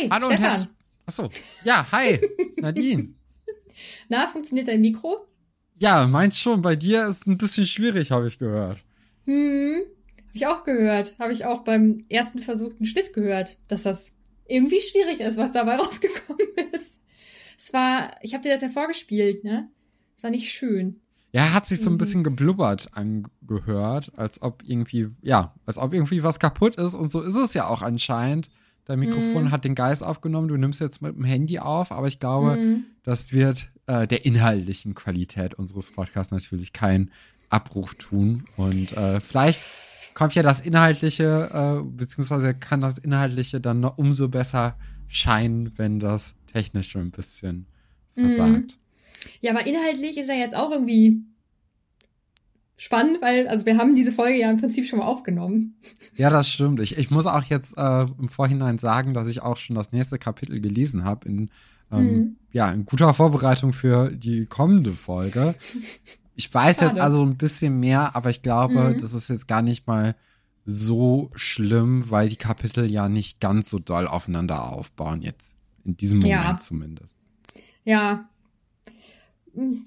Hi, Hallo Stefan. und herzlich. Achso. Ja, hi, Nadine. Na, funktioniert dein Mikro? Ja, meins schon. Bei dir ist ein bisschen schwierig, habe ich gehört. Hm, habe ich auch gehört. Habe ich auch beim ersten versuchten Schnitt gehört, dass das irgendwie schwierig ist, was dabei rausgekommen ist. Es war, ich habe dir das ja vorgespielt, ne? Es war nicht schön. Ja, hat sich so ein Mhm. bisschen geblubbert angehört, als ob irgendwie, ja, als ob irgendwie was kaputt ist und so ist es ja auch anscheinend. Dein Mikrofon Mhm. hat den Geist aufgenommen, du nimmst jetzt mit dem Handy auf, aber ich glaube, Hm. das wird äh, der inhaltlichen Qualität unseres Podcasts natürlich keinen Abbruch tun. Und äh, vielleicht kommt ja das Inhaltliche, äh, beziehungsweise kann das Inhaltliche dann noch umso besser scheinen, wenn das Technische ein bisschen Mhm. versagt. Ja, aber inhaltlich ist er jetzt auch irgendwie spannend, weil, also wir haben diese Folge ja im Prinzip schon mal aufgenommen. Ja, das stimmt. Ich, ich muss auch jetzt äh, im Vorhinein sagen, dass ich auch schon das nächste Kapitel gelesen habe in ähm, Mhm. ja in guter Vorbereitung für die kommende Folge. Ich weiß jetzt Schade. also ein bisschen mehr, aber ich glaube, Mhm. das ist jetzt gar nicht mal so schlimm, weil die Kapitel ja nicht ganz so doll aufeinander aufbauen jetzt in diesem Moment Ja. zumindest. Ja.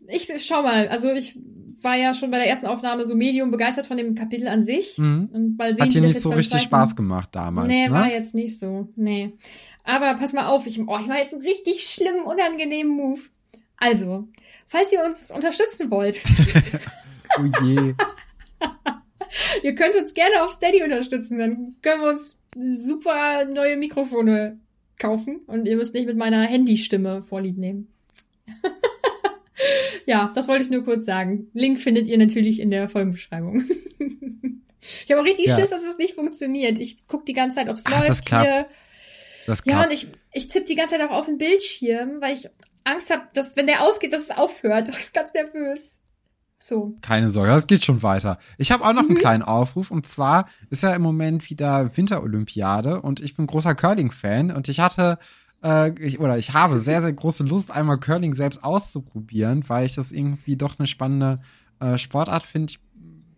Ich schau mal, also ich war ja schon bei der ersten Aufnahme so medium begeistert von dem Kapitel an sich. Mhm. Und mal sehen, Hat dir nicht jetzt so richtig zweiten- Spaß gemacht damals, Nee, ne? war jetzt nicht so. Nee. Aber pass mal auf, ich, oh, ich war jetzt einen richtig schlimmen, unangenehmen Move. Also, falls ihr uns unterstützen wollt, oh je. ihr könnt uns gerne auf Steady unterstützen, dann können wir uns super neue Mikrofone kaufen und ihr müsst nicht mit meiner Handystimme vorlieb nehmen. ja, das wollte ich nur kurz sagen. Link findet ihr natürlich in der Folgenbeschreibung. ich habe auch richtig Ja. Schiss, dass es nicht funktioniert. Ich guck die ganze Zeit, ob es läuft das klappt. hier. Das Ja, klappt. und ich, ich tippe die ganze Zeit auch auf den Bildschirm, weil ich Angst habe, dass wenn der ausgeht, dass es aufhört. Ganz nervös. So. Keine Sorge, das geht schon weiter. Ich habe auch noch Mhm. einen kleinen Aufruf und zwar ist ja im Moment wieder Winterolympiade und ich bin großer Curling-Fan und ich hatte äh, ich, oder ich habe sehr, sehr große Lust, einmal Curling selbst auszuprobieren, weil ich das irgendwie doch eine spannende äh, Sportart finde. Ich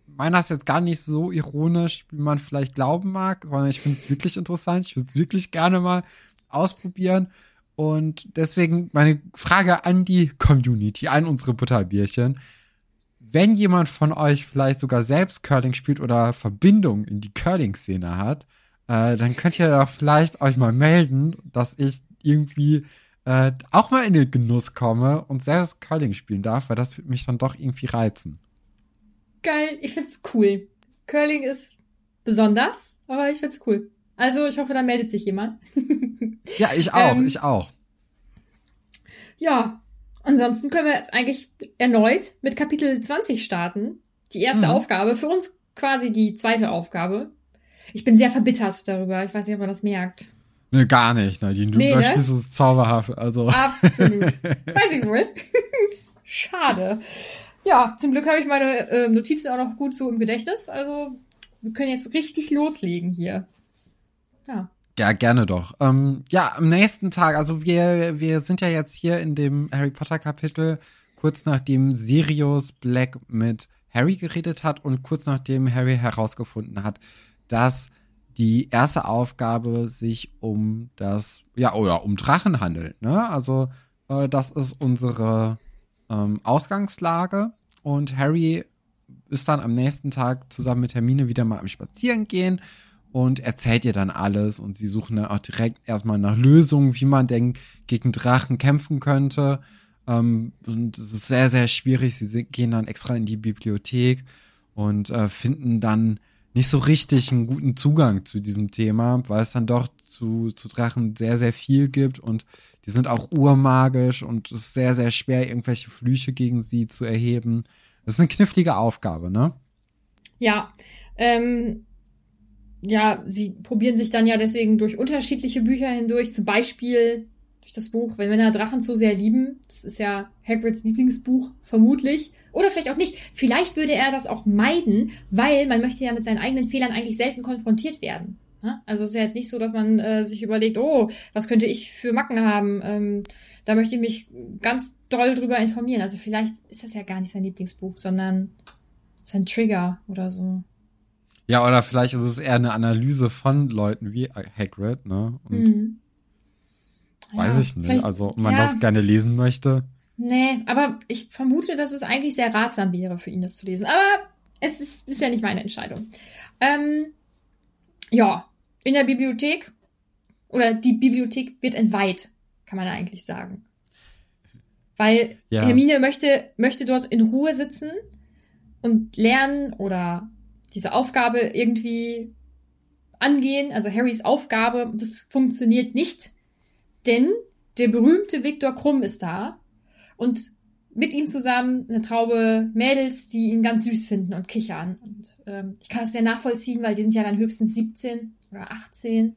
meine das jetzt gar nicht so ironisch, wie man vielleicht glauben mag, sondern ich finde es wirklich interessant. Ich würde es wirklich gerne mal ausprobieren. Und deswegen meine Frage an die Community, an unsere Butterbierchen wenn jemand von euch vielleicht sogar selbst Curling spielt oder Verbindung in die Curling-Szene hat, äh, dann könnt ihr da vielleicht euch mal melden, dass ich irgendwie äh, auch mal in den Genuss komme und selbst Curling spielen darf, weil das würde mich dann doch irgendwie reizen. Geil, ich find's cool. Curling ist besonders, aber ich find's cool. Also, ich hoffe, da meldet sich jemand. Ja, ich auch, Ähm, ich auch. Ja, ansonsten können wir jetzt eigentlich erneut mit Kapitel 20 starten. Die erste Mhm. Aufgabe, für uns quasi die zweite Aufgabe. Ich bin sehr verbittert darüber. Ich weiß nicht, ob man das merkt. Ne, gar nicht, Nadine. Du Nee, ne? es zauberhaft. Also. Absolut. Weiß ich wohl. Schade. Ja, zum Glück habe ich meine äh, Notizen auch noch gut so im Gedächtnis. Also wir können jetzt richtig loslegen hier. Ja. Ja, gerne doch. Ähm, ja, am nächsten Tag, also wir, wir sind ja jetzt hier in dem Harry Potter Kapitel, kurz nachdem Sirius Black mit Harry geredet hat und kurz nachdem Harry herausgefunden hat, dass die erste Aufgabe sich um das, ja, oder um Drachen handelt, ne? Also, äh, das ist unsere ähm, Ausgangslage und Harry ist dann am nächsten Tag zusammen mit Hermine wieder mal am Spazierengehen und erzählt ihr dann alles und sie suchen dann auch direkt erstmal nach Lösungen, wie man denn gegen Drachen kämpfen könnte. Ähm, und es ist sehr, sehr schwierig. Sie gehen dann extra in die Bibliothek und äh, finden dann nicht so richtig einen guten Zugang zu diesem Thema, weil es dann doch zu, zu Drachen sehr, sehr viel gibt und die sind auch urmagisch und es ist sehr, sehr schwer, irgendwelche Flüche gegen sie zu erheben. Das ist eine knifflige Aufgabe, ne? Ja. Ähm, ja, sie probieren sich dann ja deswegen durch unterschiedliche Bücher hindurch, zum Beispiel durch das Buch, wenn Männer Drachen zu sehr lieben. Das ist ja Hagrids Lieblingsbuch, vermutlich. Oder vielleicht auch nicht. Vielleicht würde er das auch meiden, weil man möchte ja mit seinen eigenen Fehlern eigentlich selten konfrontiert werden. Also es ist ja jetzt nicht so, dass man äh, sich überlegt, oh, was könnte ich für Macken haben? Ähm, da möchte ich mich ganz doll drüber informieren. Also vielleicht ist das ja gar nicht sein Lieblingsbuch, sondern sein Trigger oder so. Ja, oder vielleicht ist es eher eine Analyse von Leuten wie Hagrid, ne? Und Mhm. Weiß ja, ich nicht. Also, wenn man ja. das gerne lesen möchte. Nee, aber ich vermute, dass es eigentlich sehr ratsam wäre für ihn, das zu lesen. Aber es ist, ist ja nicht meine Entscheidung. Ähm, ja, in der Bibliothek oder die Bibliothek wird entweiht, kann man eigentlich sagen. Weil ja. Hermine möchte, möchte dort in Ruhe sitzen und lernen oder diese Aufgabe irgendwie angehen, also Harrys Aufgabe, das funktioniert nicht, denn der berühmte Viktor Krumm ist da und mit ihm zusammen eine Traube Mädels, die ihn ganz süß finden und kichern. Und ähm, ich kann das sehr nachvollziehen, weil die sind ja dann höchstens 17 oder 18. Da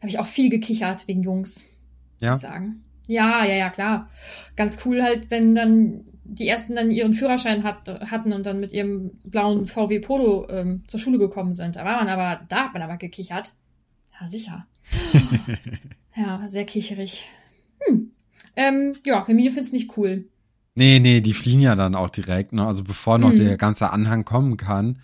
habe ich auch viel gekichert wegen Jungs, muss ja. ich sagen. Ja, ja, ja, klar. Ganz cool halt, wenn dann die ersten dann ihren Führerschein hat, hatten und dann mit ihrem blauen VW Polo ähm, zur Schule gekommen sind. Da war man aber, da hat man aber gekichert. Ja, sicher. ja, sehr kicherig. Hm. Ähm, ja, Hermine find's nicht cool. Nee, nee, die fliehen ja dann auch direkt, ne? Also bevor noch mhm. der ganze Anhang kommen kann.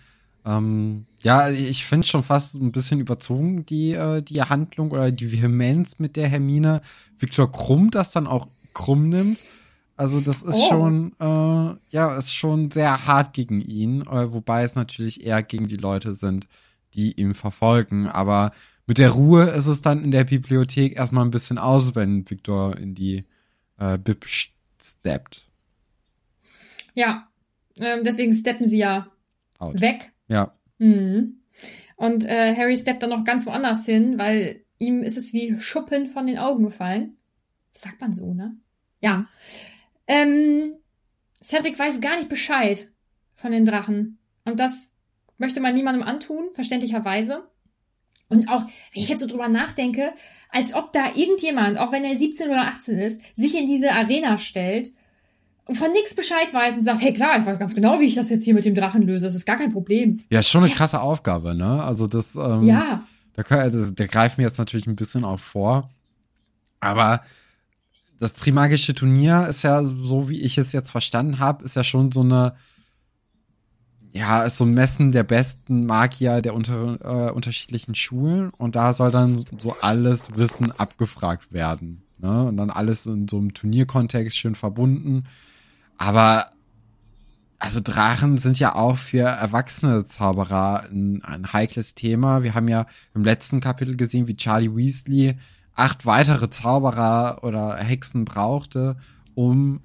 Ähm, ja, ich finde schon fast ein bisschen überzogen, die, äh, die Handlung oder die Vehemenz, mit der Hermine Viktor Krumm das dann auch krumm nimmt. Also das ist oh. schon, äh, ja, ist schon sehr hart gegen ihn, äh, wobei es natürlich eher gegen die Leute sind, die ihm verfolgen. Aber mit der Ruhe ist es dann in der Bibliothek erstmal ein bisschen aus, wenn Viktor in die äh, steppt. Ja, ähm, deswegen steppen sie ja Out. weg ja. Mhm. Und äh, Harry steppt dann noch ganz woanders hin, weil ihm ist es wie Schuppen von den Augen gefallen. Das sagt man so, ne? Ja. Ähm, Cedric weiß gar nicht Bescheid von den Drachen. Und das möchte man niemandem antun, verständlicherweise. Und auch, wenn ich jetzt so drüber nachdenke, als ob da irgendjemand, auch wenn er 17 oder 18 ist, sich in diese Arena stellt und von nichts Bescheid weiß und sagt, hey klar, ich weiß ganz genau, wie ich das jetzt hier mit dem Drachen löse. Das ist gar kein Problem. Ja, ist schon eine krasse Aufgabe, ne? Also das, ähm, ja. Da, das, da greifen wir jetzt natürlich ein bisschen auch vor. Aber das Trimagische Turnier ist ja, so wie ich es jetzt verstanden habe, ist ja schon so eine, ja, ist so ein Messen der besten Magier der unter, äh, unterschiedlichen Schulen. Und da soll dann so alles Wissen abgefragt werden. Ne? Und dann alles in so einem Turnierkontext schön verbunden. Aber also Drachen sind ja auch für erwachsene Zauberer ein, ein, heikles Thema. Wir haben ja im letzten Kapitel gesehen, wie Charlie Weasley acht weitere Zauberer oder Hexen brauchte, um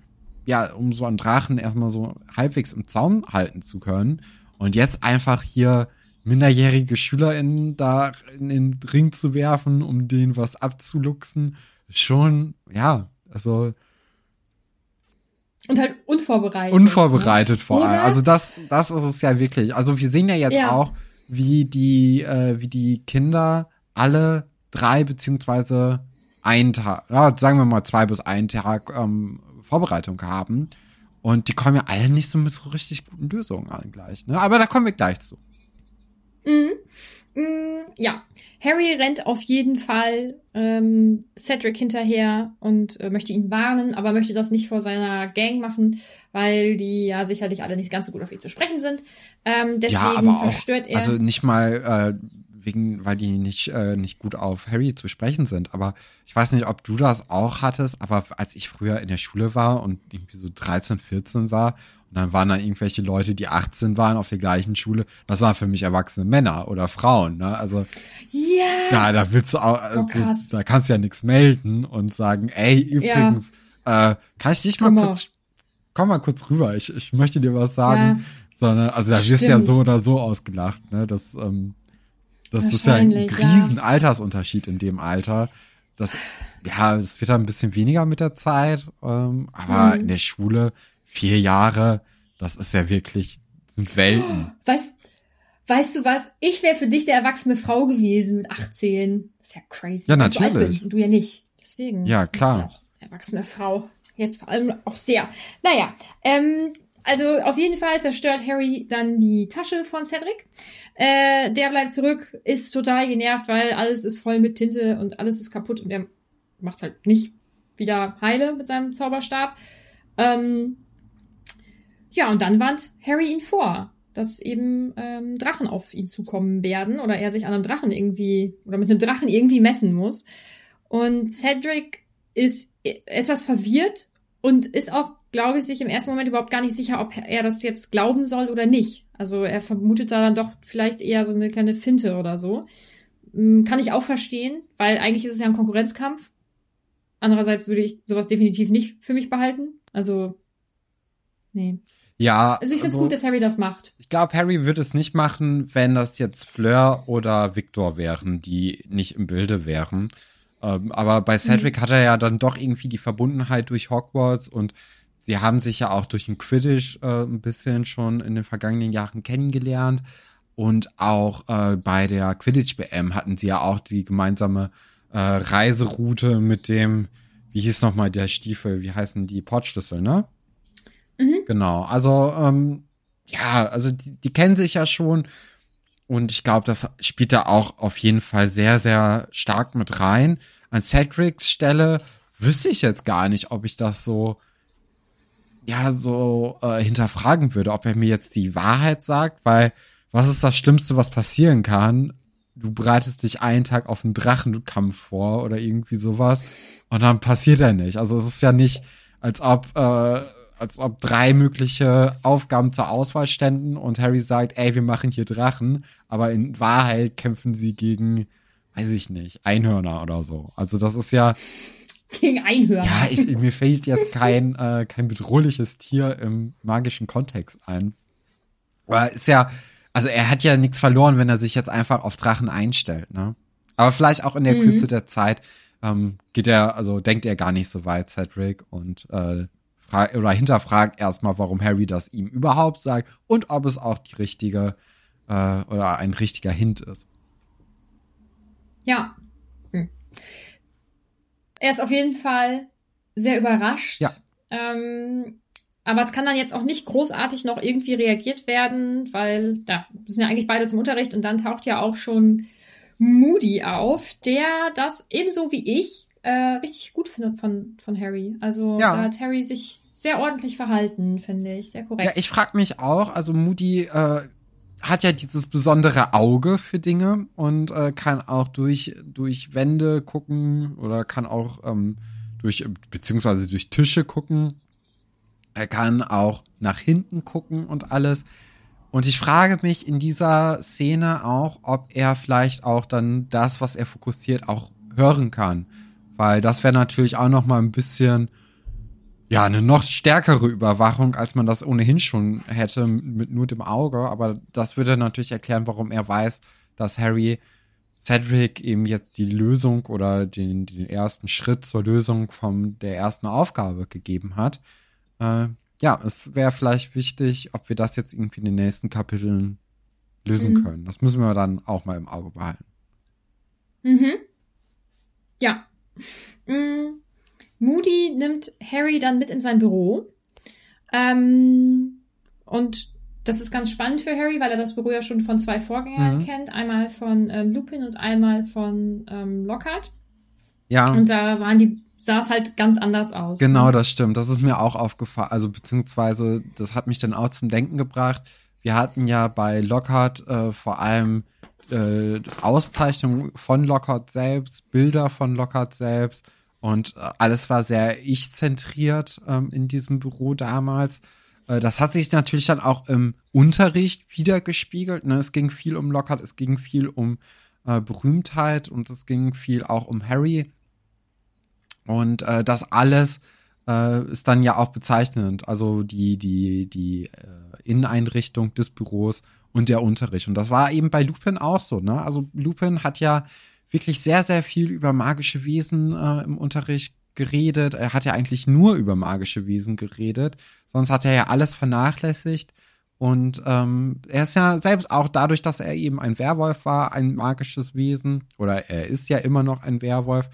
ja, um so einen Drachen erstmal so halbwegs im Zaun halten zu können. Und jetzt einfach hier minderjährige SchülerInnen da in den Ring zu werfen, um denen was abzuluxen, schon, ja, also und halt unvorbereitet. Unvorbereitet ne? vor allem. Also das, das ist es ja wirklich. Also wir sehen ja jetzt ja. auch, wie die, äh, wie die Kinder alle drei beziehungsweise einen Tag, ja, sagen wir mal zwei bis einen Tag ähm, Vorbereitung haben. Und die kommen ja alle nicht so mit so richtig guten Lösungen an gleich. Ne? Aber da kommen wir gleich zu. Mhm. Mhm, ja, Harry rennt auf jeden Fall ähm, Cedric hinterher und äh, möchte ihn warnen, aber möchte das nicht vor seiner Gang machen, weil die ja sicherlich alle nicht ganz so gut auf ihn zu sprechen sind. Ähm, deswegen ja, zerstört auch, er. Also nicht mal äh, wegen, weil die nicht, äh, nicht gut auf Harry zu sprechen sind. Aber ich weiß nicht, ob du das auch hattest, aber als ich früher in der Schule war und irgendwie so 13, 14 war und dann waren da irgendwelche Leute, die 18 waren auf der gleichen Schule. Das waren für mich erwachsene Männer oder Frauen. Ne? Also ja, da, da willst du auch, also, da kannst du ja nichts melden und sagen, ey, übrigens, ja. äh, kann ich dich mal komm kurz, komm mal kurz rüber, ich, ich möchte dir was sagen. Ja. Sondern, also da wirst du ja so oder so ausgelacht, ne? Das, ähm, das ist ja ein riesen ja. Altersunterschied in dem Alter. Das, ja, es wird dann ein bisschen weniger mit der Zeit, ähm, aber mhm. in der Schule vier Jahre, das ist ja wirklich, sind Welten. Weißt, weißt du was? Ich wäre für dich der erwachsene Frau gewesen mit 18. Das ist ja crazy. Ja, natürlich. und du ja nicht. Deswegen. Ja, klar. Erwachsene Frau. Jetzt vor allem auch sehr. Naja, ähm, also auf jeden Fall zerstört Harry dann die Tasche von Cedric. Äh, der bleibt zurück, ist total genervt, weil alles ist voll mit Tinte und alles ist kaputt und er macht halt nicht wieder heile mit seinem Zauberstab. Ähm, ja, und dann warnt Harry ihn vor, dass eben ähm, Drachen auf ihn zukommen werden oder er sich an einem Drachen irgendwie oder mit einem Drachen irgendwie messen muss. Und Cedric ist e-, etwas verwirrt und ist auch, glaube ich, sich im ersten Moment überhaupt gar nicht sicher, ob er das jetzt glauben soll oder nicht. Also er vermutet da dann doch vielleicht eher so eine kleine Finte oder so. Hm, kann ich auch verstehen, weil eigentlich ist es ja ein Konkurrenzkampf. Andererseits würde ich sowas definitiv nicht für mich behalten. Also, nee. Ja. Also ich finde es also, gut, dass Harry das macht. Ich glaube, Harry würde es nicht machen, wenn das jetzt Fleur oder Victor wären, die nicht im Bilde wären. Ähm, aber bei Cedric mhm. hat er ja dann doch irgendwie die Verbundenheit durch Hogwarts und sie haben sich ja auch durch den Quidditch äh, ein bisschen schon in den vergangenen Jahren kennengelernt. Und auch äh, bei der Quidditch-BM hatten sie ja auch die gemeinsame äh, Reiseroute mit dem, wie hieß nochmal der Stiefel, wie heißen die Portschlüssel, ne? Mhm. Genau, also ähm, ja, also die, die kennen sich ja schon und ich glaube, das spielt da auch auf jeden Fall sehr, sehr stark mit rein. An Cedrics Stelle wüsste ich jetzt gar nicht, ob ich das so ja so äh, hinterfragen würde, ob er mir jetzt die Wahrheit sagt, weil was ist das Schlimmste, was passieren kann? Du bereitest dich einen Tag auf einen Drachenkampf vor oder irgendwie sowas und dann passiert er nicht. Also es ist ja nicht, als ob, äh, als ob drei mögliche Aufgaben zur Auswahl ständen und Harry sagt, ey, wir machen hier Drachen, aber in Wahrheit kämpfen sie gegen, weiß ich nicht, Einhörner oder so. Also das ist ja, gegen Einhörner. Ja, ich, mir fällt jetzt kein, äh, kein bedrohliches Tier im magischen Kontext ein. Aber ist ja, also er hat ja nichts verloren, wenn er sich jetzt einfach auf Drachen einstellt, ne? Aber vielleicht auch in der mhm. Kürze der Zeit ähm, geht er, also denkt er gar nicht so weit, Cedric, und äh, oder hinterfragt erstmal, warum Harry das ihm überhaupt sagt und ob es auch die richtige äh, oder ein richtiger Hint ist. Ja. Hm. Er ist auf jeden Fall sehr überrascht. Ja. Ähm, aber es kann dann jetzt auch nicht großartig noch irgendwie reagiert werden, weil da ja, sind ja eigentlich beide zum Unterricht und dann taucht ja auch schon Moody auf, der das ebenso wie ich äh, richtig gut findet von, von Harry. Also ja. da hat Harry sich sehr ordentlich verhalten, finde ich. Sehr korrekt. Ja, ich frage mich auch, also Moody äh, hat ja dieses besondere Auge für Dinge und äh, kann auch durch, durch Wände gucken oder kann auch ähm, durch, beziehungsweise durch Tische gucken er kann auch nach hinten gucken und alles. Und ich frage mich in dieser Szene auch, ob er vielleicht auch dann das, was er fokussiert, auch hören kann. Weil das wäre natürlich auch noch mal ein bisschen, ja, eine noch stärkere Überwachung, als man das ohnehin schon hätte mit nur dem Auge. Aber das würde natürlich erklären, warum er weiß, dass Harry Cedric eben jetzt die Lösung oder den, den ersten Schritt zur Lösung von der ersten Aufgabe gegeben hat äh, ja, es wäre vielleicht wichtig, ob wir das jetzt irgendwie in den nächsten Kapiteln lösen mhm. können. Das müssen wir dann auch mal im Auge behalten. Mhm. Ja. Mhm. Moody nimmt Harry dann mit in sein Büro. Ähm, und das ist ganz spannend für Harry, weil er das Büro ja schon von zwei Vorgängern mhm. kennt. Einmal von ähm, Lupin und einmal von ähm, Lockhart. Ja. Und da sahen die sah es halt ganz anders aus. Genau, ne? das stimmt. Das ist mir auch aufgefallen. Also beziehungsweise, das hat mich dann auch zum Denken gebracht. Wir hatten ja bei Lockhart äh, vor allem äh, Auszeichnungen von Lockhart selbst, Bilder von Lockhart selbst und äh, alles war sehr ich-zentriert ähm, in diesem Büro damals. Äh, das hat sich natürlich dann auch im Unterricht wieder gespiegelt. Ne? Es ging viel um Lockhart, es ging viel um äh, Berühmtheit und es ging viel auch um Harry. Und äh, das alles äh, ist dann ja auch bezeichnend. Also die, die, die äh, Inneneinrichtung des Büros und der Unterricht. Und das war eben bei Lupin auch so, ne? Also Lupin hat ja wirklich sehr, sehr viel über magische Wesen äh, im Unterricht geredet. Er hat ja eigentlich nur über magische Wesen geredet. Sonst hat er ja alles vernachlässigt. Und ähm, er ist ja selbst auch dadurch, dass er eben ein Werwolf war, ein magisches Wesen. Oder er ist ja immer noch ein Werwolf.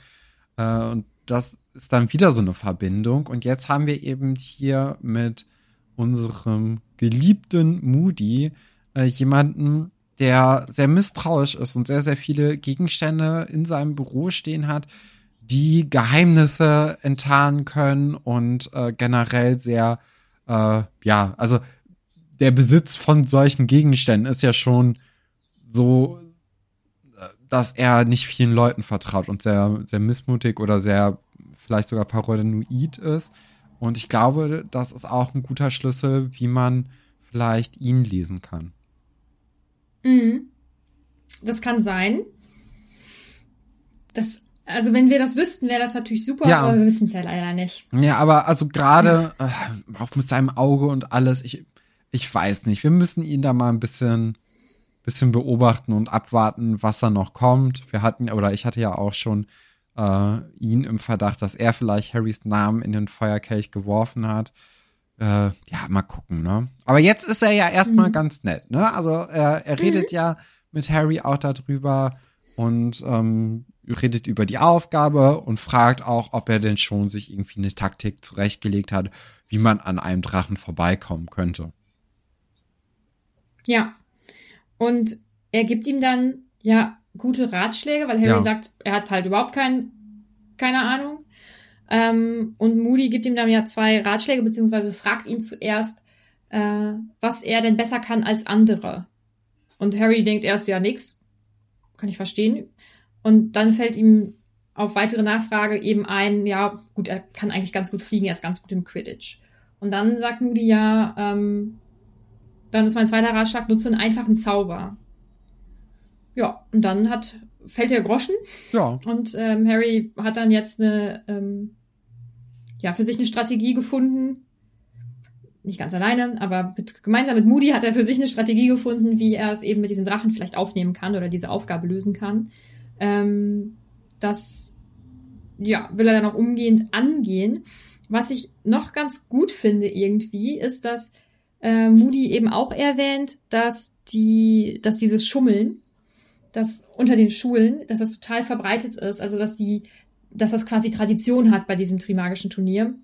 Äh, und das ist dann wieder so eine Verbindung. Und jetzt haben wir eben hier mit unserem geliebten Moody äh, jemanden, der sehr misstrauisch ist und sehr, sehr viele Gegenstände in seinem Büro stehen hat, die Geheimnisse enttarnen können und äh, generell sehr, äh, ja, also der Besitz von solchen Gegenständen ist ja schon so dass er nicht vielen Leuten vertraut und sehr, sehr missmutig oder sehr vielleicht sogar paranoid ist. Und ich glaube, das ist auch ein guter Schlüssel, wie man vielleicht ihn lesen kann. Mhm. Das kann sein. Das, also wenn wir das wüssten, wäre das natürlich super, ja. aber wir wissen es ja leider nicht. Ja, aber also gerade äh, auch mit seinem Auge und alles, ich, ich weiß nicht. Wir müssen ihn da mal ein bisschen, bisschen beobachten und abwarten, was da noch kommt. Wir hatten, oder ich hatte ja auch schon äh, ihn im Verdacht, dass er vielleicht Harrys Namen in den Feuerkelch geworfen hat. Äh, ja, mal gucken, ne? Aber jetzt ist er ja erstmal mhm. ganz nett, ne? Also er, er redet mhm. ja mit Harry auch darüber und ähm, redet über die Aufgabe und fragt auch, ob er denn schon sich irgendwie eine Taktik zurechtgelegt hat, wie man an einem Drachen vorbeikommen könnte. Ja. Und er gibt ihm dann ja gute Ratschläge, weil Harry ja. sagt, er hat halt überhaupt kein, keine Ahnung. Ähm, und Moody gibt ihm dann ja zwei Ratschläge, beziehungsweise fragt ihn zuerst, äh, was er denn besser kann als andere. Und Harry denkt erst, ja, nix. Kann ich verstehen. Und dann fällt ihm auf weitere Nachfrage eben ein, ja, gut, er kann eigentlich ganz gut fliegen, er ist ganz gut im Quidditch. Und dann sagt Moody ja, ähm, dann ist mein zweiter Ratschlag, nutze einen einfachen Zauber. Ja, und dann hat, fällt der Groschen. Ja. Und ähm, Harry hat dann jetzt eine, ähm, ja, für sich eine Strategie gefunden. Nicht ganz alleine, aber mit, gemeinsam mit Moody hat er für sich eine Strategie gefunden, wie er es eben mit diesem Drachen vielleicht aufnehmen kann oder diese Aufgabe lösen kann. Ähm, das, ja, will er dann auch umgehend angehen. Was ich noch ganz gut finde irgendwie, ist, dass äh, Moody eben auch erwähnt, dass die, dass dieses Schummeln dass unter den Schulen, dass das total verbreitet ist, also dass die, dass das quasi Tradition hat bei diesem Trimagischen Turnier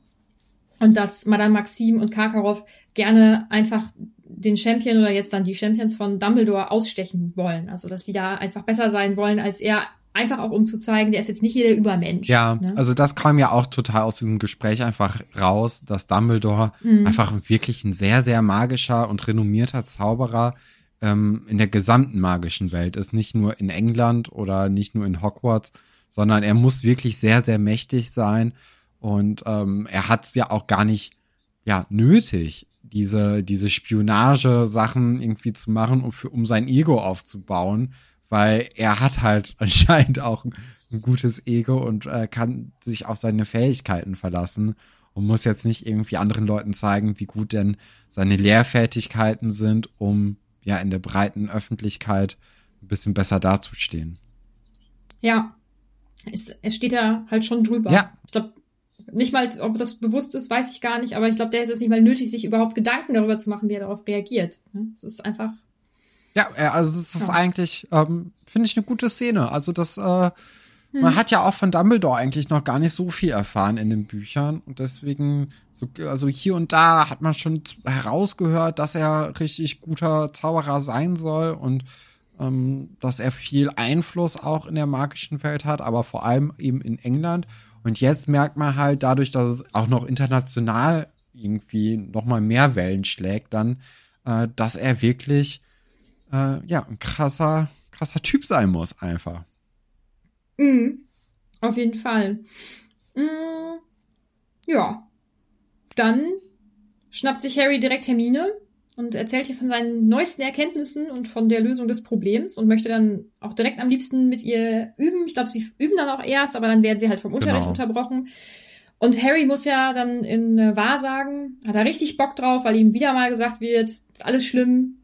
und dass Madame Maxim und Karkaroff gerne einfach den Champion oder jetzt dann die Champions von Dumbledore ausstechen wollen, also dass sie da einfach besser sein wollen als er einfach auch um zu zeigen, der ist jetzt nicht hier der Übermensch. Ja, ne? also das kam ja auch total aus diesem Gespräch einfach raus, dass Dumbledore mhm. einfach wirklich ein sehr, sehr magischer und renommierter Zauberer ähm, in der gesamten magischen Welt ist, nicht nur in England oder nicht nur in Hogwarts, sondern er muss wirklich sehr, sehr mächtig sein. Und ähm, er hat es ja auch gar nicht ja, nötig, diese, diese Spionage-Sachen irgendwie zu machen, um, für, um sein Ego aufzubauen, weil er hat halt anscheinend auch ein, gutes Ego und äh, kann sich auf seine Fähigkeiten verlassen und muss jetzt nicht irgendwie anderen Leuten zeigen, wie gut denn seine Lehrfertigkeiten sind, um ja in der breiten Öffentlichkeit ein bisschen besser dazustehen. Ja, es, es steht da halt schon drüber. Ja. Ich glaube, nicht mal, ob das bewusst ist, weiß ich gar nicht, aber ich glaube, der ist es nicht mal nötig, sich überhaupt Gedanken darüber zu machen, wie er darauf reagiert. Ne? Es ist einfach. Ja, äh, also das ist ja. eigentlich, ähm, finde ich, eine gute Szene. Also das, äh, man hm. hat ja auch von Dumbledore eigentlich noch gar nicht so viel erfahren in den Büchern und deswegen, so, also hier und da hat man schon herausgehört, dass er richtig guter Zauberer sein soll und ähm, dass er viel Einfluss auch in der magischen Welt hat, aber vor allem eben in England. Und jetzt merkt man halt dadurch, dass es auch noch international irgendwie noch mal mehr Wellen schlägt, dann, äh, dass er wirklich äh, ja ein krasser krasser Typ sein muss einfach. Mhm. Auf jeden Fall. Mhm. Ja. Dann schnappt sich Harry direkt Hermine und erzählt ihr von seinen neuesten Erkenntnissen und von der Lösung des Problems und möchte dann auch direkt am liebsten mit ihr üben. Ich glaube, sie üben dann auch erst, aber dann werden sie halt vom Unterricht genau. unterbrochen. Und Harry muss ja dann in äh, Wahrsagen, hat er richtig Bock drauf, weil ihm wieder mal gesagt wird, ist alles schlimm.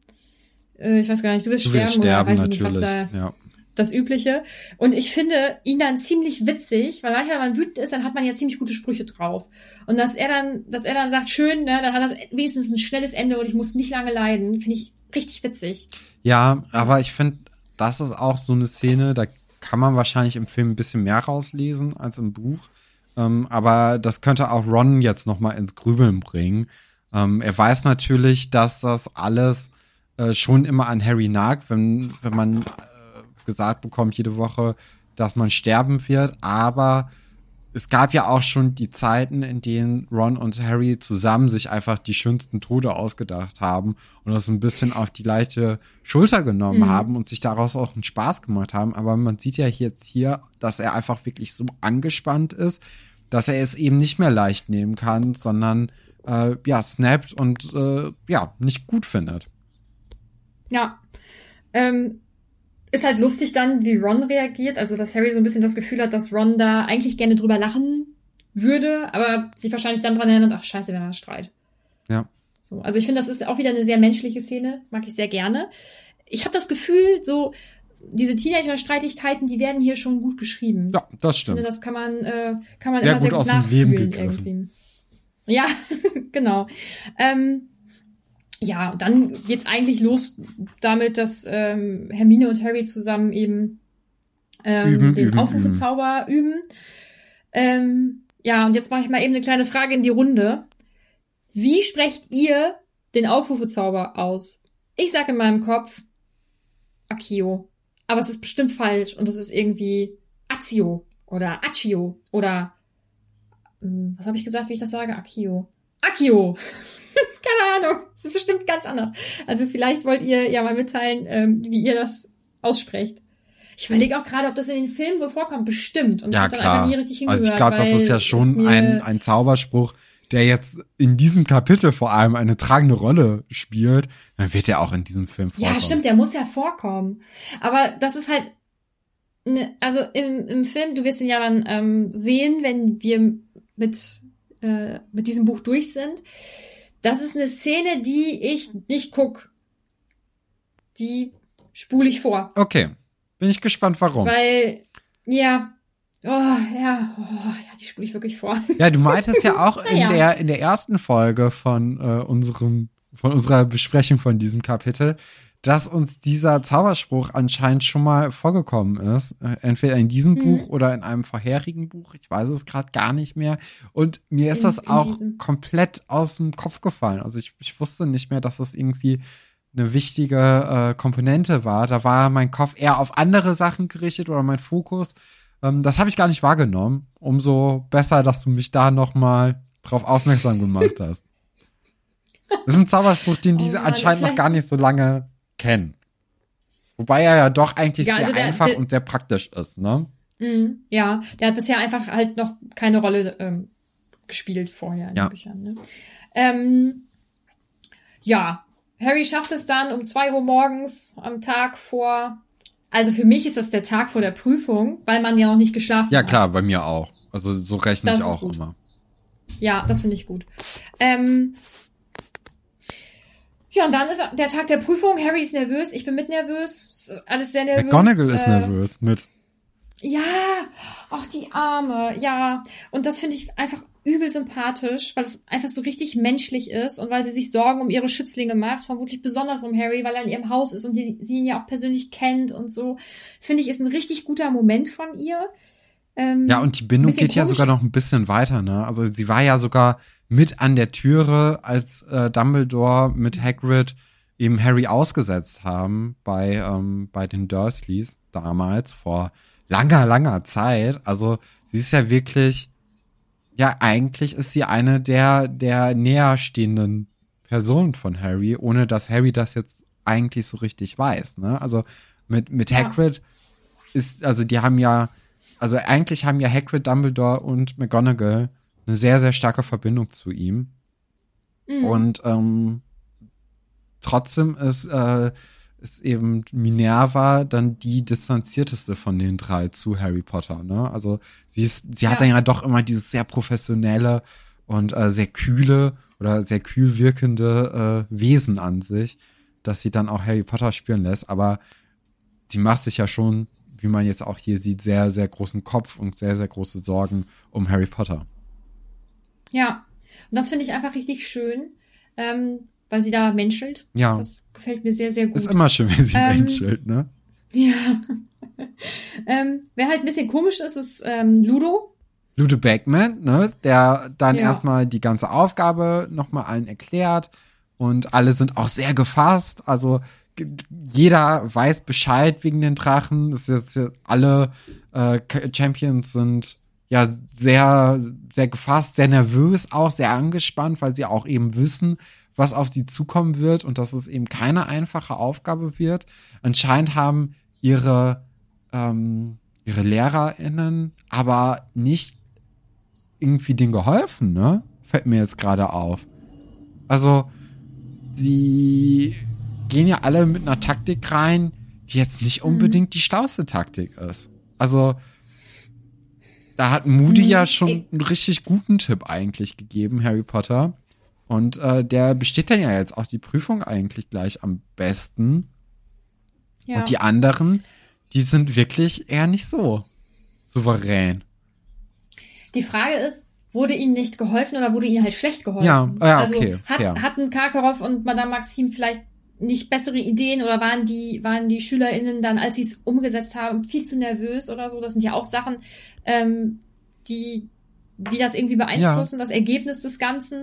Äh, ich weiß gar nicht, du wirst du sterben, sterben, oder weiß ich nicht, was da. Ja das Übliche. Und ich finde ihn dann ziemlich witzig, weil manchmal, wenn man wütend ist, dann hat man ja ziemlich gute Sprüche drauf. Und dass er dann, dass er dann sagt, schön, ne, dann hat das wenigstens ein schnelles Ende und ich muss nicht lange leiden, finde ich richtig witzig. Ja, aber ich finde, das ist auch so eine Szene, da kann man wahrscheinlich im Film ein bisschen mehr rauslesen als im Buch. Ähm, aber das könnte auch Ron jetzt noch mal ins Grübeln bringen. Ähm, er weiß natürlich, dass das alles äh, schon immer an Harry nagt, wenn, wenn man gesagt bekommt jede Woche, dass man sterben wird, aber es gab ja auch schon die Zeiten, in denen Ron und Harry zusammen sich einfach die schönsten Tode ausgedacht haben und das ein bisschen auf die leichte Schulter genommen mhm. haben und sich daraus auch einen Spaß gemacht haben. Aber man sieht ja jetzt hier, dass er einfach wirklich so angespannt ist, dass er es eben nicht mehr leicht nehmen kann, sondern äh, ja, snappt und äh, ja, nicht gut findet. Ja. Ähm, ist halt lustig dann, wie Ron reagiert. Also, dass Harry so ein bisschen das Gefühl hat, dass Ron da eigentlich gerne drüber lachen würde, aber sich wahrscheinlich dann dran erinnert, ach scheiße, haben einen Streit. Ja. So, also ich finde, das ist auch wieder eine sehr menschliche Szene, mag ich sehr gerne. Ich habe das Gefühl, so diese Teenager-Streitigkeiten, die werden hier schon gut geschrieben. Ja, das stimmt. Ich finde, das kann man, äh, kann man sehr immer sehr gut gut nachfühlen irgendwie. Ja, genau. Ähm, ja, dann geht's eigentlich los damit, dass ähm, Hermine und Harry zusammen eben ähm, üben, den üben, Aufrufezauber üben. üben. Ähm, ja, und jetzt mache ich mal eben eine kleine Frage in die Runde. Wie sprecht ihr den Aufrufezauber aus? Ich sage in meinem Kopf Akio. Aber es ist bestimmt falsch und es ist irgendwie Azio oder Accio oder hm, was habe ich gesagt, wie ich das sage? Akio. Akio. Keine Ahnung. Das ist bestimmt ganz anders. Also vielleicht wollt ihr ja mal mitteilen, ähm, wie ihr das aussprecht. Ich überlege auch gerade, ob das in den Filmen wohl vorkommt. Bestimmt. Und ja, ich dann klar. einfach nie richtig hingehört. Also ich glaube, das ist ja schon ein, ein Zauberspruch, der jetzt in diesem Kapitel vor allem eine tragende Rolle spielt. Dann wird er auch in diesem Film vorkommen. Ja, stimmt, der muss ja vorkommen. Aber das ist halt, ne, also im, im Film, du wirst ihn ja dann ähm, sehen, wenn wir mit, äh, mit diesem Buch durch sind das ist eine Szene, die ich nicht guck. Die spule ich vor. Okay. Bin ich gespannt, warum. Weil, ja, Oh, ja, oh, ja, die spule ich wirklich vor. Ja, du meintest ja auch in ja. der in der ersten Folge von äh, unserem von unserer Besprechung von diesem Kapitel, dass uns dieser Zauberspruch anscheinend schon mal vorgekommen ist. Äh, entweder in diesem mhm. Buch oder in einem vorherigen Buch. Ich weiß es gerade gar nicht mehr. Und mir ist in, das auch komplett aus dem Kopf gefallen. Also ich, ich wusste nicht mehr, dass das irgendwie eine wichtige äh, Komponente war. Da war mein Kopf eher auf andere Sachen gerichtet oder mein Fokus. Ähm, das habe ich gar nicht wahrgenommen. Umso besser, dass du mich da noch mal drauf aufmerksam gemacht hast. Das ist ein Zauberspruch, den oh diese oh anscheinend noch gar nicht so lange kennen. Wobei er ja doch eigentlich ja, also sehr der, einfach der, und sehr praktisch ist, ne? Mm, ja, der hat bisher einfach halt noch keine Rolle ähm, gespielt vorher in ja. den Büchern. Ne? Ähm, ja, Harry schafft es dann um zwei Uhr morgens am Tag vor. Also für mich ist das der Tag vor der Prüfung, weil man ja noch nicht geschlafen ja, hat. Ja, klar, bei mir auch. Also so rechne das ich auch immer. Ja, das finde ich gut. Ähm, ja, und dann ist der Tag der Prüfung. Harry ist nervös, ich bin mit nervös. Alles sehr nervös. McGonagall ist äh, nervös mit. Ja, ach die Arme, ja. Und das finde ich einfach übel sympathisch, weil es einfach so richtig menschlich ist und weil sie sich Sorgen um ihre Schützlinge macht, vermutlich besonders um Harry, weil er in ihrem Haus ist und die, sie ihn ja auch persönlich kennt und so. Finde ich, ist ein richtig guter Moment von ihr. Ähm, ja, und die Bindung geht ja sogar noch ein bisschen weiter, ne? Also sie war ja sogar mit an der Türe, als äh, Dumbledore mit Hagrid eben Harry ausgesetzt haben bei, ähm, bei den Dursleys damals vor langer, langer Zeit. Also sie ist ja wirklich, ja, eigentlich ist sie eine der, der näherstehenden Personen von Harry, ohne dass Harry das jetzt eigentlich so richtig weiß. Ne? Also mit, mit ja. Hagrid ist, also die haben ja, also eigentlich haben ja Hagrid, Dumbledore und McGonagall eine sehr, sehr starke Verbindung zu ihm. Mhm. Und ähm, trotzdem ist, äh, ist eben Minerva dann die distanzierteste von den drei zu Harry Potter. Ne? Also sie ist, sie ja. hat dann ja doch immer dieses sehr professionelle und äh, sehr kühle oder sehr kühl wirkende äh, Wesen an sich, dass sie dann auch Harry Potter spüren lässt. Aber sie macht sich ja schon, wie man jetzt auch hier sieht, sehr, sehr großen Kopf und sehr, sehr große Sorgen um Harry Potter. Ja, und das finde ich einfach richtig schön, ähm, weil sie da menschelt. Ja. Das gefällt mir sehr, sehr gut. Ist immer schön, wenn sie ähm, menschelt, ne? Ja. ähm, wer halt ein bisschen komisch ist, ist ähm, Ludo. Ludo Beckman, ne? Der dann ja. erstmal die ganze Aufgabe nochmal allen erklärt und alle sind auch sehr gefasst. Also jeder weiß Bescheid wegen den Drachen. Das ist jetzt alle äh, Champions sind ja sehr, sehr gefasst, sehr nervös auch, sehr angespannt, weil sie auch eben wissen, was auf sie zukommen wird und dass es eben keine einfache Aufgabe wird. Anscheinend haben ihre, ähm, ihre LehrerInnen aber nicht irgendwie denen geholfen, ne? Fällt mir jetzt gerade auf. Also, sie gehen ja alle mit einer Taktik rein, die jetzt nicht mhm. unbedingt die schlauste Taktik ist. Also, da hat Moody mhm. ja schon einen richtig guten Tipp eigentlich gegeben, Harry Potter. Und äh, der besteht dann ja jetzt auch die Prüfung eigentlich gleich am besten. Ja. Und die anderen, die sind wirklich eher nicht so souverän. Die Frage ist, wurde ihnen nicht geholfen oder wurde ihnen halt schlecht geholfen? Ja, ja okay. Also hat, ja. hatten Karkaroff und Madame Maxim vielleicht nicht bessere Ideen oder waren die, waren die SchülerInnen dann, als sie es umgesetzt haben, viel zu nervös oder so? Das sind ja auch Sachen, ähm, die, die das irgendwie beeinflussen, ja. das Ergebnis des Ganzen.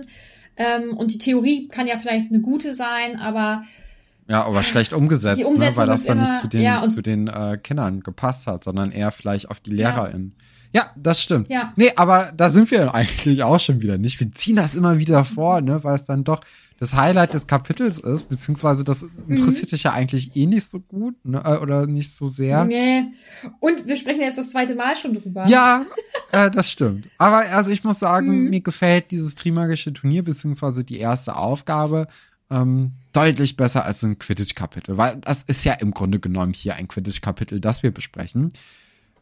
Ähm, und die Theorie kann ja vielleicht eine gute sein, aber ja, aber schlecht umgesetzt, ne, weil das dann immer, nicht zu den, ja, zu den äh, Kindern gepasst hat, sondern eher vielleicht auf die LehrerInnen. Ja. Ja, das stimmt. Ja. Nee, aber da sind wir eigentlich auch schon wieder nicht. Wir ziehen das immer wieder vor, ne, weil es dann doch das Highlight des Kapitels ist, beziehungsweise das interessiert mhm. dich ja eigentlich eh nicht so gut, ne, äh, oder nicht so sehr. Nee. Und wir sprechen jetzt das zweite Mal schon drüber. Ja, äh, das stimmt. Aber also ich muss sagen, mhm. mir gefällt dieses Trimagische Turnier, beziehungsweise die erste Aufgabe, ähm, deutlich besser als so ein Quidditch-Kapitel, weil das ist ja im Grunde genommen hier ein Quidditch-Kapitel, das wir besprechen.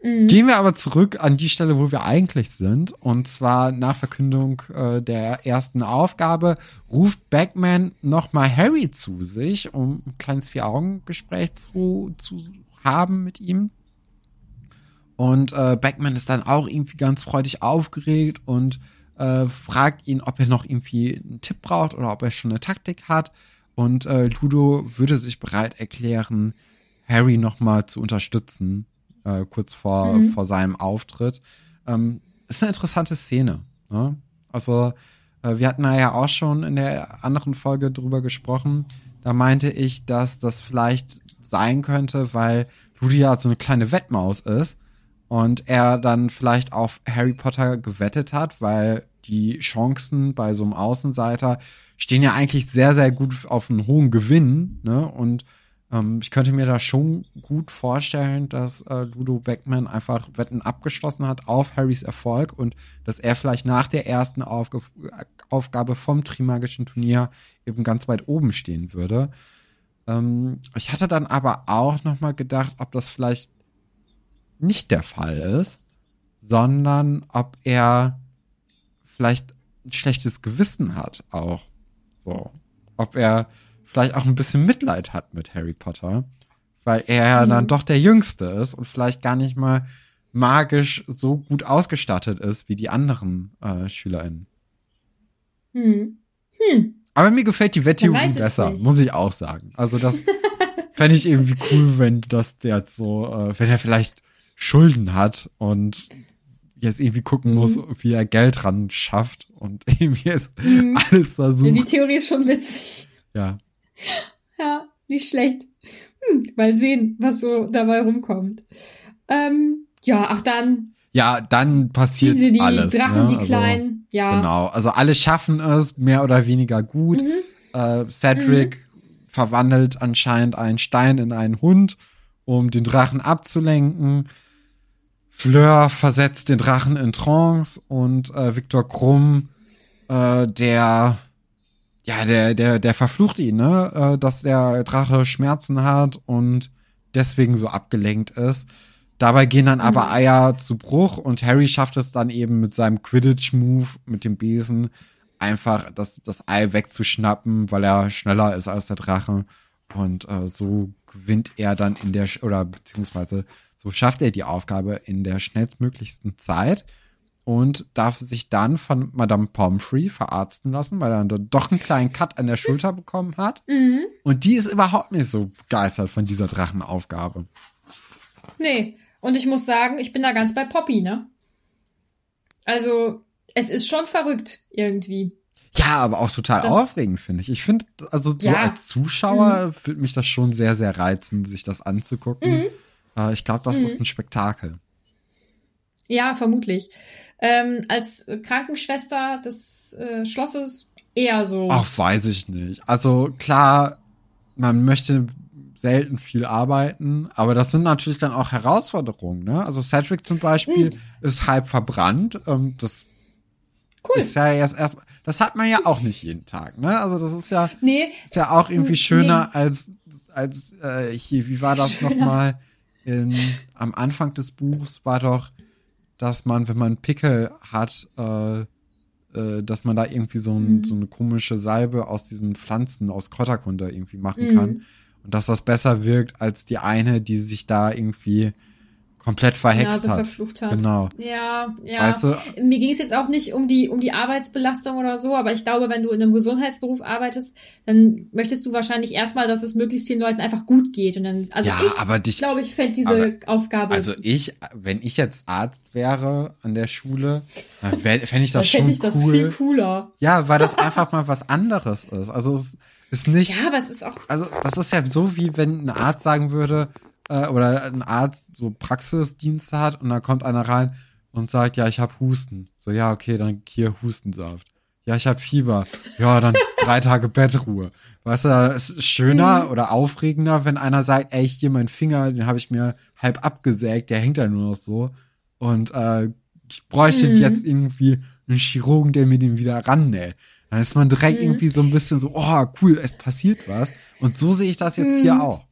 Mhm. Gehen wir aber zurück an die Stelle, wo wir eigentlich sind. Und zwar nach Verkündung äh, der ersten Aufgabe ruft Bagman nochmal Harry zu sich, um ein kleines Vier-Augen-Gespräch zu, zu haben mit ihm. Und äh, Bagman ist dann auch irgendwie ganz freudig aufgeregt und äh, fragt ihn, ob er noch irgendwie einen Tipp braucht oder ob er schon eine Taktik hat. Und äh, Ludo würde sich bereit erklären, Harry nochmal zu unterstützen äh, kurz vor, mhm. vor seinem Auftritt. Ähm, ist eine interessante Szene. Ne? Also, äh, wir hatten ja auch schon in der anderen Folge drüber gesprochen. Da meinte ich, dass das vielleicht sein könnte, weil Lydia so eine kleine Wettmaus ist und er dann vielleicht auf Harry Potter gewettet hat, weil die Chancen bei so einem Außenseiter stehen ja eigentlich sehr, sehr gut auf einen hohen Gewinn. Ne? Und ähm, ich könnte mir da schon gut vorstellen, dass äh, Ludo Beckman einfach Wetten abgeschlossen hat auf Harrys Erfolg und dass er vielleicht nach der ersten Aufg Aufgabe vom Trimagischen Turnier eben ganz weit oben stehen würde. Ähm, ich hatte dann aber auch noch mal gedacht, ob das vielleicht nicht der Fall ist, sondern ob er vielleicht ein schlechtes Gewissen hat auch. So. Ob er vielleicht auch ein bisschen Mitleid hat mit Harry Potter, weil er ja mhm. dann doch der Jüngste ist und vielleicht gar nicht mal magisch so gut ausgestattet ist wie die anderen äh, SchülerInnen. Hm. Hm. Aber mir gefällt die Wetttheorie besser, muss ich auch sagen. Also das fände ich irgendwie cool, wenn das jetzt so, äh, wenn er vielleicht Schulden hat und jetzt irgendwie gucken mhm. muss, wie er Geld ran schafft und irgendwie ist mhm. alles da so. Ja, die Theorie ist schon witzig. Ja. Ja, nicht schlecht. Hm, mal sehen, was so dabei rumkommt. Ähm, ja, ach dann. Ja, dann passiert sie die alles. Drachen, ne? die also, kleinen. Ja. Genau. Also alle schaffen es mehr oder weniger gut. Mhm. Äh, Cedric mhm. verwandelt anscheinend einen Stein in einen Hund, um den Drachen abzulenken. Fleur versetzt den Drachen in Trance und äh, Viktor Krumm, äh, der ja, der, der, der verflucht ihn, ne? Äh, dass der Drache Schmerzen hat und deswegen so abgelenkt ist. Dabei gehen dann aber mhm. Eier zu Bruch und Harry schafft es dann eben mit seinem Quidditch-Move, mit dem Besen, einfach das, das Ei wegzuschnappen, weil er schneller ist als der Drache. Und äh, so gewinnt er dann in der, oder beziehungsweise so schafft er die Aufgabe in der schnellstmöglichsten Zeit und darf sich dann von Madame Pomfrey verarzten lassen, weil er dann doch einen kleinen Cut an der Schulter bekommen hat. Mhm. Und die ist überhaupt nicht so begeistert von dieser Drachenaufgabe. Nee, und ich muss sagen, ich bin da ganz bei Poppy, ne? Also, es ist schon verrückt irgendwie. Ja, aber auch total das, aufregend, finde ich. Ich finde, also so ja. als Zuschauer mhm. würde mich das schon sehr, sehr reizen, sich das anzugucken. Mhm. Äh, ich glaube, das mhm. ist ein Spektakel. Ja, vermutlich. Ähm, als Krankenschwester des äh, Schlosses eher so. Ach, weiß ich nicht. Also klar, man möchte selten viel arbeiten, aber das sind natürlich dann auch Herausforderungen. Ne? Also Cedric zum Beispiel mhm. ist halb verbrannt. Ähm, das cool. ist ja jetzt erstmal, das hat man ja auch nicht jeden Tag. Ne? Also das ist ja, nee. ist ja auch irgendwie schöner nee. als als äh, hier. Wie war das nochmal? Am Anfang des Buchs war doch, dass man, wenn man Pickel hat, äh, äh, dass man da irgendwie so, ein, mhm. so eine komische Salbe aus diesen Pflanzen, aus Kräuterkunde irgendwie machen mhm. kann. Und dass das besser wirkt als die eine, die sich da irgendwie komplett verhext hat. verflucht hat. Genau. Ja, ja. Weißt du, Mir ging es jetzt auch nicht um die, um die Arbeitsbelastung oder so, aber ich glaube, wenn du in einem Gesundheitsberuf arbeitest, dann möchtest du wahrscheinlich erstmal, dass es möglichst vielen Leuten einfach gut geht. Und dann, also ja, ich aber dich, glaube, ich fände diese aber, Aufgabe. Also ich, wenn ich jetzt Arzt wäre an der Schule, dann fände ich das dann schon ich das viel cooler. Ja, weil das einfach mal was anderes ist. Also es ist nicht. Ja, aber es ist auch. Also das ist ja so, wie wenn ein Arzt sagen würde, äh, oder ein Arzt so Praxisdienste hat und dann kommt einer rein und sagt, ja, ich habe Husten. So, ja, okay, dann hier Hustensaft. Ja, ich habe Fieber. Ja, dann drei Tage Bettruhe. Weißt du, es ist schöner mhm. oder aufregender, wenn einer sagt, ey, hier mein Finger, den habe ich mir halb abgesägt, der hängt da nur noch so. Und äh, ich bräuchte mhm. jetzt irgendwie einen Chirurgen, der mir den wieder rannäht. Dann ist man direkt mhm. irgendwie so ein bisschen so, oh, cool, es passiert was. Und so sehe ich das jetzt hier mhm. auch.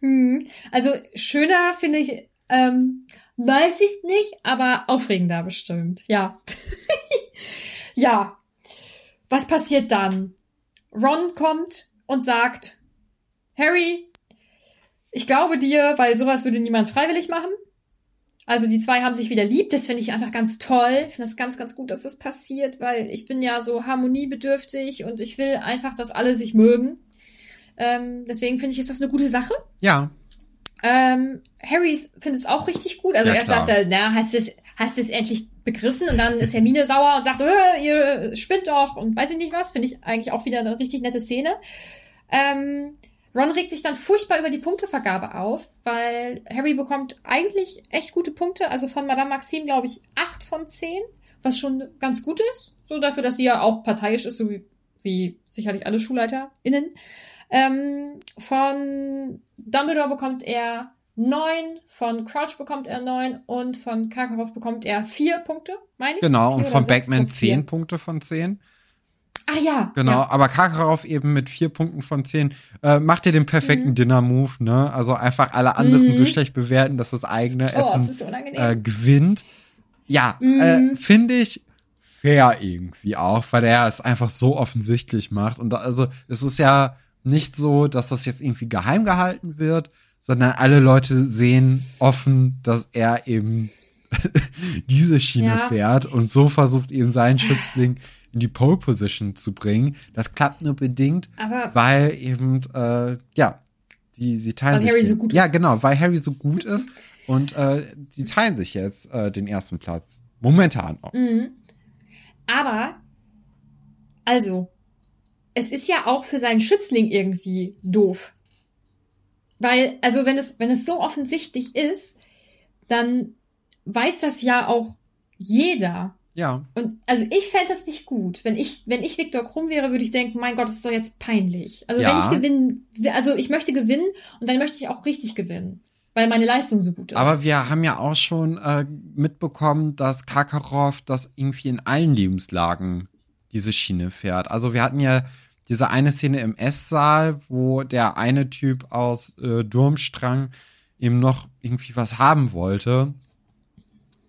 Hm. Also schöner finde ich, ähm, weiß ich nicht, aber aufregender bestimmt. Ja. ja. Was passiert dann? Ron kommt und sagt, Harry, ich glaube dir, weil sowas würde niemand freiwillig machen. Also die zwei haben sich wieder lieb. Das finde ich einfach ganz toll. Ich finde das ganz, ganz gut, dass das passiert, weil ich bin ja so harmoniebedürftig und ich will einfach, dass alle sich mögen. Ähm, deswegen finde ich, ist das eine gute Sache. Ja. Ähm, Harry findet es auch richtig gut. Also ja, erst sagt er, na, hast du hast es endlich begriffen und dann ist Hermine sauer und sagt, äh, ihr spinnt doch und weiß ich nicht was. Finde ich eigentlich auch wieder eine richtig nette Szene. Ähm, Ron regt sich dann furchtbar über die Punktevergabe auf, weil Harry bekommt eigentlich echt gute Punkte. Also von Madame Maxime, glaube ich, acht von zehn, was schon ganz gut ist. So dafür, dass sie ja auch parteiisch ist, so wie, wie sicherlich alle SchulleiterInnen. Ähm, von Dumbledore bekommt er neun, von Crouch bekommt er neun und von Karkaroff bekommt er vier Punkte, meine ich. Genau, und von Backman zehn Punkte von zehn. Ah ja. Genau, ja. aber Karkaroff eben mit vier Punkten von zehn. Äh, macht ihr den perfekten mhm. Dinner-Move, ne? Also einfach alle anderen mhm. so schlecht bewerten, dass das eigene oh, Essen äh, gewinnt. Ja, äh, mhm. äh, finde ich fair irgendwie auch, weil er es einfach so offensichtlich macht. Und da, also es ist ja nicht so, dass das jetzt irgendwie geheim gehalten wird, sondern alle Leute sehen offen, dass er eben diese Schiene ja. fährt und so versucht eben seinen Schützling in die Pole Position zu bringen. Das klappt nur bedingt, Aber weil eben äh, ja die sie teilen weil sich Harry so gut ja genau, weil Harry so gut ist und äh, die teilen sich jetzt äh, den ersten Platz momentan auch. Mhm. Aber also es ist ja auch für seinen Schützling irgendwie doof. Weil, also wenn es, wenn es so offensichtlich ist, dann weiß das ja auch jeder. Ja. Und also ich fände das nicht gut. Wenn ich, wenn ich Viktor Krumm wäre, würde ich denken, mein Gott, das ist doch jetzt peinlich. Also ja. wenn ich gewinnen, also ich möchte gewinnen und dann möchte ich auch richtig gewinnen. Weil meine Leistung so gut ist. Aber wir haben ja auch schon äh, mitbekommen, dass Kakarov das irgendwie in allen Lebenslagen diese Schiene fährt. Also wir hatten ja diese eine Szene im Esssaal, wo der eine Typ aus äh, Durmstrang eben noch irgendwie was haben wollte.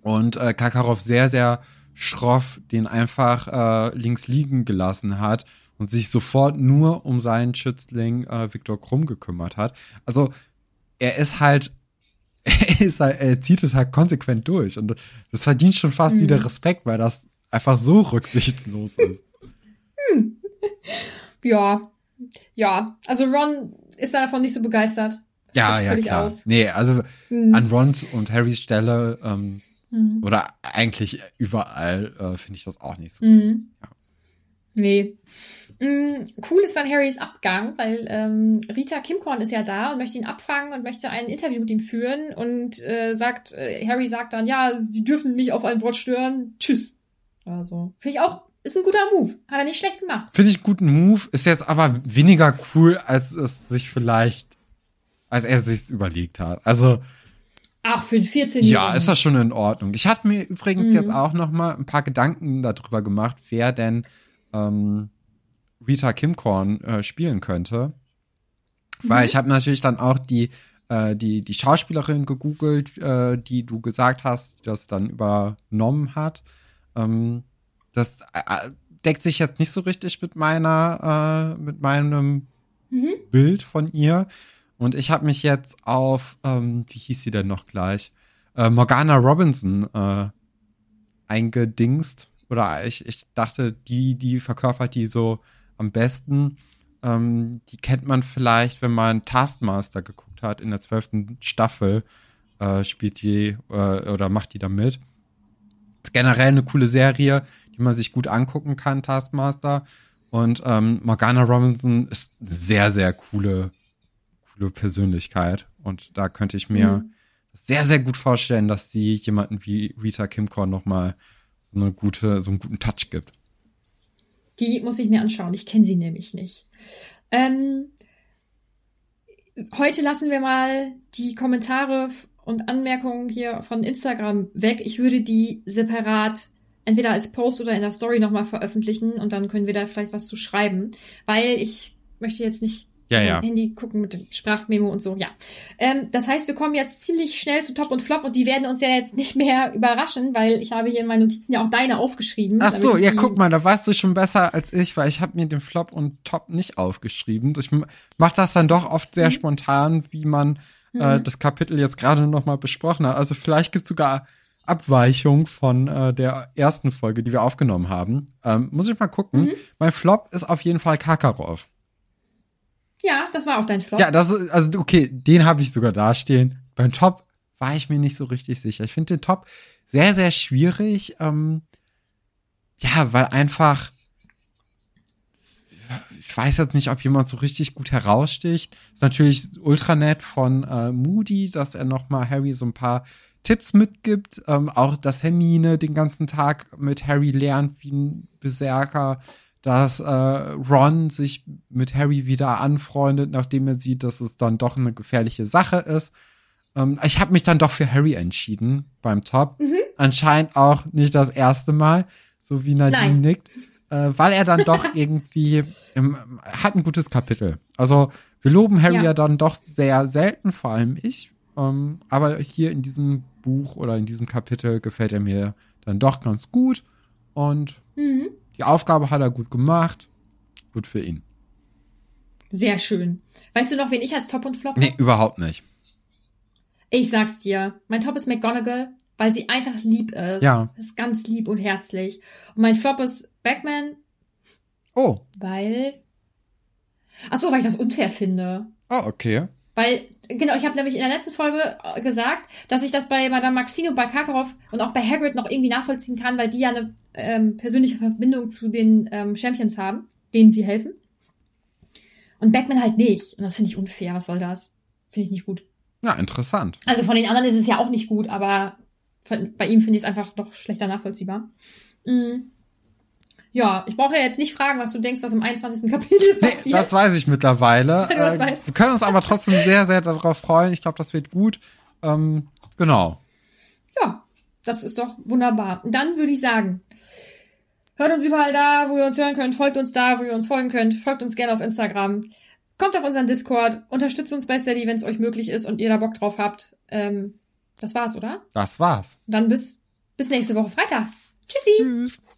Und äh, Kakarov sehr, sehr schroff den einfach äh, links liegen gelassen hat und sich sofort nur um seinen Schützling äh, Viktor Krumm gekümmert hat. Also er ist halt, er, ist halt, er zieht es halt konsequent durch und das verdient schon fast mhm. wieder Respekt, weil das einfach so rücksichtslos ist. Ja, ja. Also Ron ist davon nicht so begeistert. Ja, ja, klar. Aus. Nee, also mhm. an Rons und Harrys Stelle ähm, mhm. oder eigentlich überall äh, finde ich das auch nicht so. Mhm. Ja. Nee. Mm, cool ist dann Harrys Abgang, weil ähm, Rita Kimcorn ist ja da und möchte ihn abfangen und möchte ein Interview mit ihm führen und äh, sagt, äh, Harry sagt dann, ja, sie dürfen mich auf ein Wort stören, tschüss. Also, finde ich auch, ist ein guter Move. Hat er nicht schlecht gemacht. Finde ich einen guten Move, ist jetzt aber weniger cool, als es sich vielleicht, als er sich überlegt hat. Also, Ach, für 14 Jahre. Ja, ist das schon in Ordnung. Ich hatte mir übrigens mhm. jetzt auch noch mal ein paar Gedanken darüber gemacht, wer denn ähm, Rita Kimcorn äh, spielen könnte. Weil mhm. ich habe natürlich dann auch die, äh, die, die Schauspielerin gegoogelt, äh, die du gesagt hast, die das dann übernommen hat. Ähm, das äh, deckt sich jetzt nicht so richtig mit meiner, äh, mit meinem mhm. Bild von ihr. Und ich habe mich jetzt auf, ähm, wie hieß sie denn noch gleich? Äh, Morgana Robinson äh, eingedingst. Oder ich, ich dachte, die, die verkörpert die so am besten. Ähm, die kennt man vielleicht, wenn man Taskmaster geguckt hat in der zwölften Staffel. Äh, spielt die äh, oder macht die da mit. Ist generell eine coole Serie, die man sich gut angucken kann, Taskmaster. Und ähm, Morgana Robinson ist eine sehr, sehr coole, coole Persönlichkeit. Und da könnte ich mir mhm. sehr, sehr gut vorstellen, dass sie jemanden wie Rita Kimcorn nochmal so eine gute, so einen guten Touch gibt. Die muss ich mir anschauen. Ich kenne sie nämlich nicht. Ähm, heute lassen wir mal die Kommentare und Anmerkungen hier von Instagram weg. Ich würde die separat entweder als Post oder in der Story nochmal veröffentlichen und dann können wir da vielleicht was zu schreiben, weil ich möchte jetzt nicht ja, ja. Handy gucken mit dem Sprachmemo und so, ja. Ähm, das heißt, wir kommen jetzt ziemlich schnell zu Top und Flop und die werden uns ja jetzt nicht mehr überraschen, weil ich habe hier in meinen Notizen ja auch deine aufgeschrieben. Ach so, ja, guck mal, da weißt du schon besser als ich, weil ich habe mir den Flop und Top nicht aufgeschrieben. Ich mache das dann doch oft sehr mhm. spontan, wie man äh, mhm. das Kapitel jetzt gerade noch mal besprochen hat. Also vielleicht gibt es sogar Abweichung von äh, der ersten Folge, die wir aufgenommen haben. Ähm, muss ich mal gucken. Mhm. Mein Flop ist auf jeden Fall Kakarov. Ja, das war auch dein Flop. Ja, das ist, also okay, den habe ich sogar dastehen. Beim Top war ich mir nicht so richtig sicher. Ich finde den Top sehr, sehr schwierig. Ähm, ja, weil einfach, ich weiß jetzt nicht, ob jemand so richtig gut heraussticht. Ist natürlich ultra nett von äh, Moody, dass er noch mal Harry so ein paar Tipps mitgibt. Ähm, auch, dass Hermine den ganzen Tag mit Harry lernt wie ein Berserker dass äh, Ron sich mit Harry wieder anfreundet, nachdem er sieht, dass es dann doch eine gefährliche Sache ist. Ähm, ich habe mich dann doch für Harry entschieden beim Top. Mhm. Anscheinend auch nicht das erste Mal, so wie Nadine Nein. nickt, äh, weil er dann doch irgendwie im, hat ein gutes Kapitel. Also wir loben Harry ja, ja dann doch sehr selten, vor allem ich. Ähm, aber hier in diesem Buch oder in diesem Kapitel gefällt er mir dann doch ganz gut. Und mhm. Die Aufgabe hat er gut gemacht. Gut für ihn. Sehr schön. Weißt du noch, wen ich als Top und Flop Nee, überhaupt nicht. Ich sag's dir. Mein Top ist McGonagall, weil sie einfach lieb ist. Ja. Ist ganz lieb und herzlich. Und mein Flop ist Backman. Oh. Weil. Ach so, weil ich das unfair finde. Oh, okay. Weil, genau, ich habe nämlich in der letzten Folge äh, gesagt, dass ich das bei Madame Maxine und bei Karkaroff und auch bei Hagrid noch irgendwie nachvollziehen kann, weil die ja eine ähm, persönliche Verbindung zu den ähm, Champions haben, denen sie helfen. Und Backman halt nicht. Und das finde ich unfair. Was soll das? Finde ich nicht gut. Ja, interessant. Also von den anderen ist es ja auch nicht gut, aber bei ihm finde ich es einfach doch schlechter nachvollziehbar. Mhm. Ja, ich brauche ja jetzt nicht fragen, was du denkst, was im 21. Kapitel passiert. Nee, das weiß ich mittlerweile. du das äh, weißt. Wir können uns aber trotzdem sehr, sehr darauf freuen. Ich glaube, das wird gut. Ähm, genau. Ja, das ist doch wunderbar. Dann würde ich sagen, hört uns überall da, wo ihr uns hören könnt. Folgt uns da, wo ihr uns folgen könnt. Folgt uns gerne auf Instagram. Kommt auf unseren Discord. Unterstützt uns bei Steady, wenn es euch möglich ist und ihr da Bock drauf habt. Ähm, das war's, oder? Das war's. Dann bis, bis nächste Woche Freitag. Tschüssi. Tschüss.